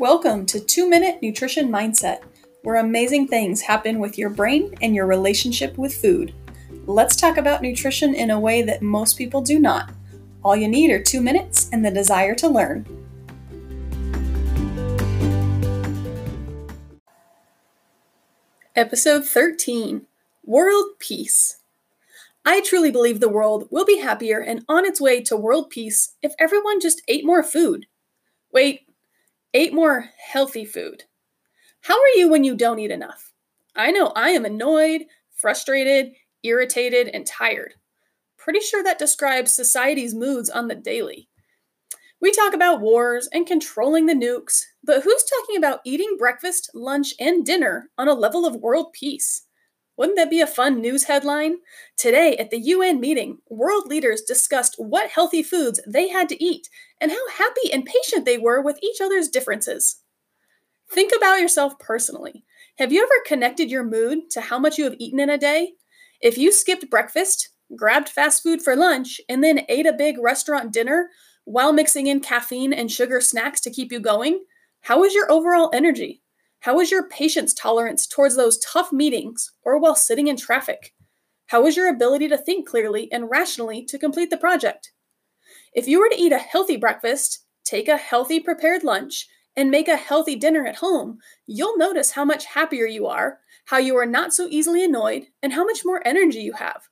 Welcome to 2 Minute Nutrition Mindset, where amazing things happen with your brain and your relationship with food. Let's talk about nutrition in a way that most people do not. All you need are 2 minutes and the desire to learn. Episode 13 World Peace. I truly believe the world will be happier and on its way to world peace if everyone just ate more food. Wait, ate more healthy food. How are you when you don't eat enough? I know I am annoyed, frustrated, irritated, and tired. Pretty sure that describes society's moods on the daily. We talk about wars and controlling the nukes, but who's talking about eating breakfast, lunch, and dinner on a level of world peace? Wouldn't that be a fun news headline? Today at the UN meeting, world leaders discussed what healthy foods they had to eat and how happy and patient they were with each other's differences. Think about yourself personally. Have you ever connected your mood to how much you have eaten in a day? If you skipped breakfast, grabbed fast food for lunch, and then ate a big restaurant dinner while mixing in caffeine and sugar snacks to keep you going, how is your overall energy? How is your patience tolerance towards those tough meetings or while sitting in traffic? How is your ability to think clearly and rationally to complete the project? If you were to eat a healthy breakfast, take a healthy prepared lunch, and make a healthy dinner at home, you'll notice how much happier you are, how you are not so easily annoyed, and how much more energy you have.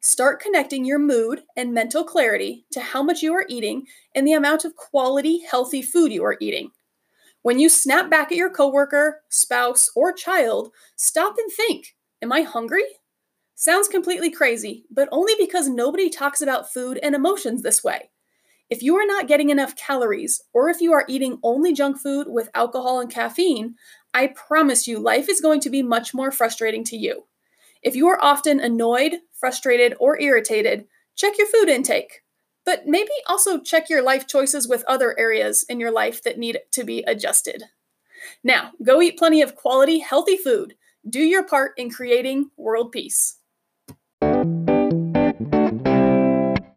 Start connecting your mood and mental clarity to how much you are eating and the amount of quality, healthy food you are eating. When you snap back at your coworker, spouse, or child, stop and think Am I hungry? Sounds completely crazy, but only because nobody talks about food and emotions this way. If you are not getting enough calories, or if you are eating only junk food with alcohol and caffeine, I promise you life is going to be much more frustrating to you. If you are often annoyed, frustrated, or irritated, check your food intake but maybe also check your life choices with other areas in your life that need to be adjusted. Now, go eat plenty of quality, healthy food. Do your part in creating world peace.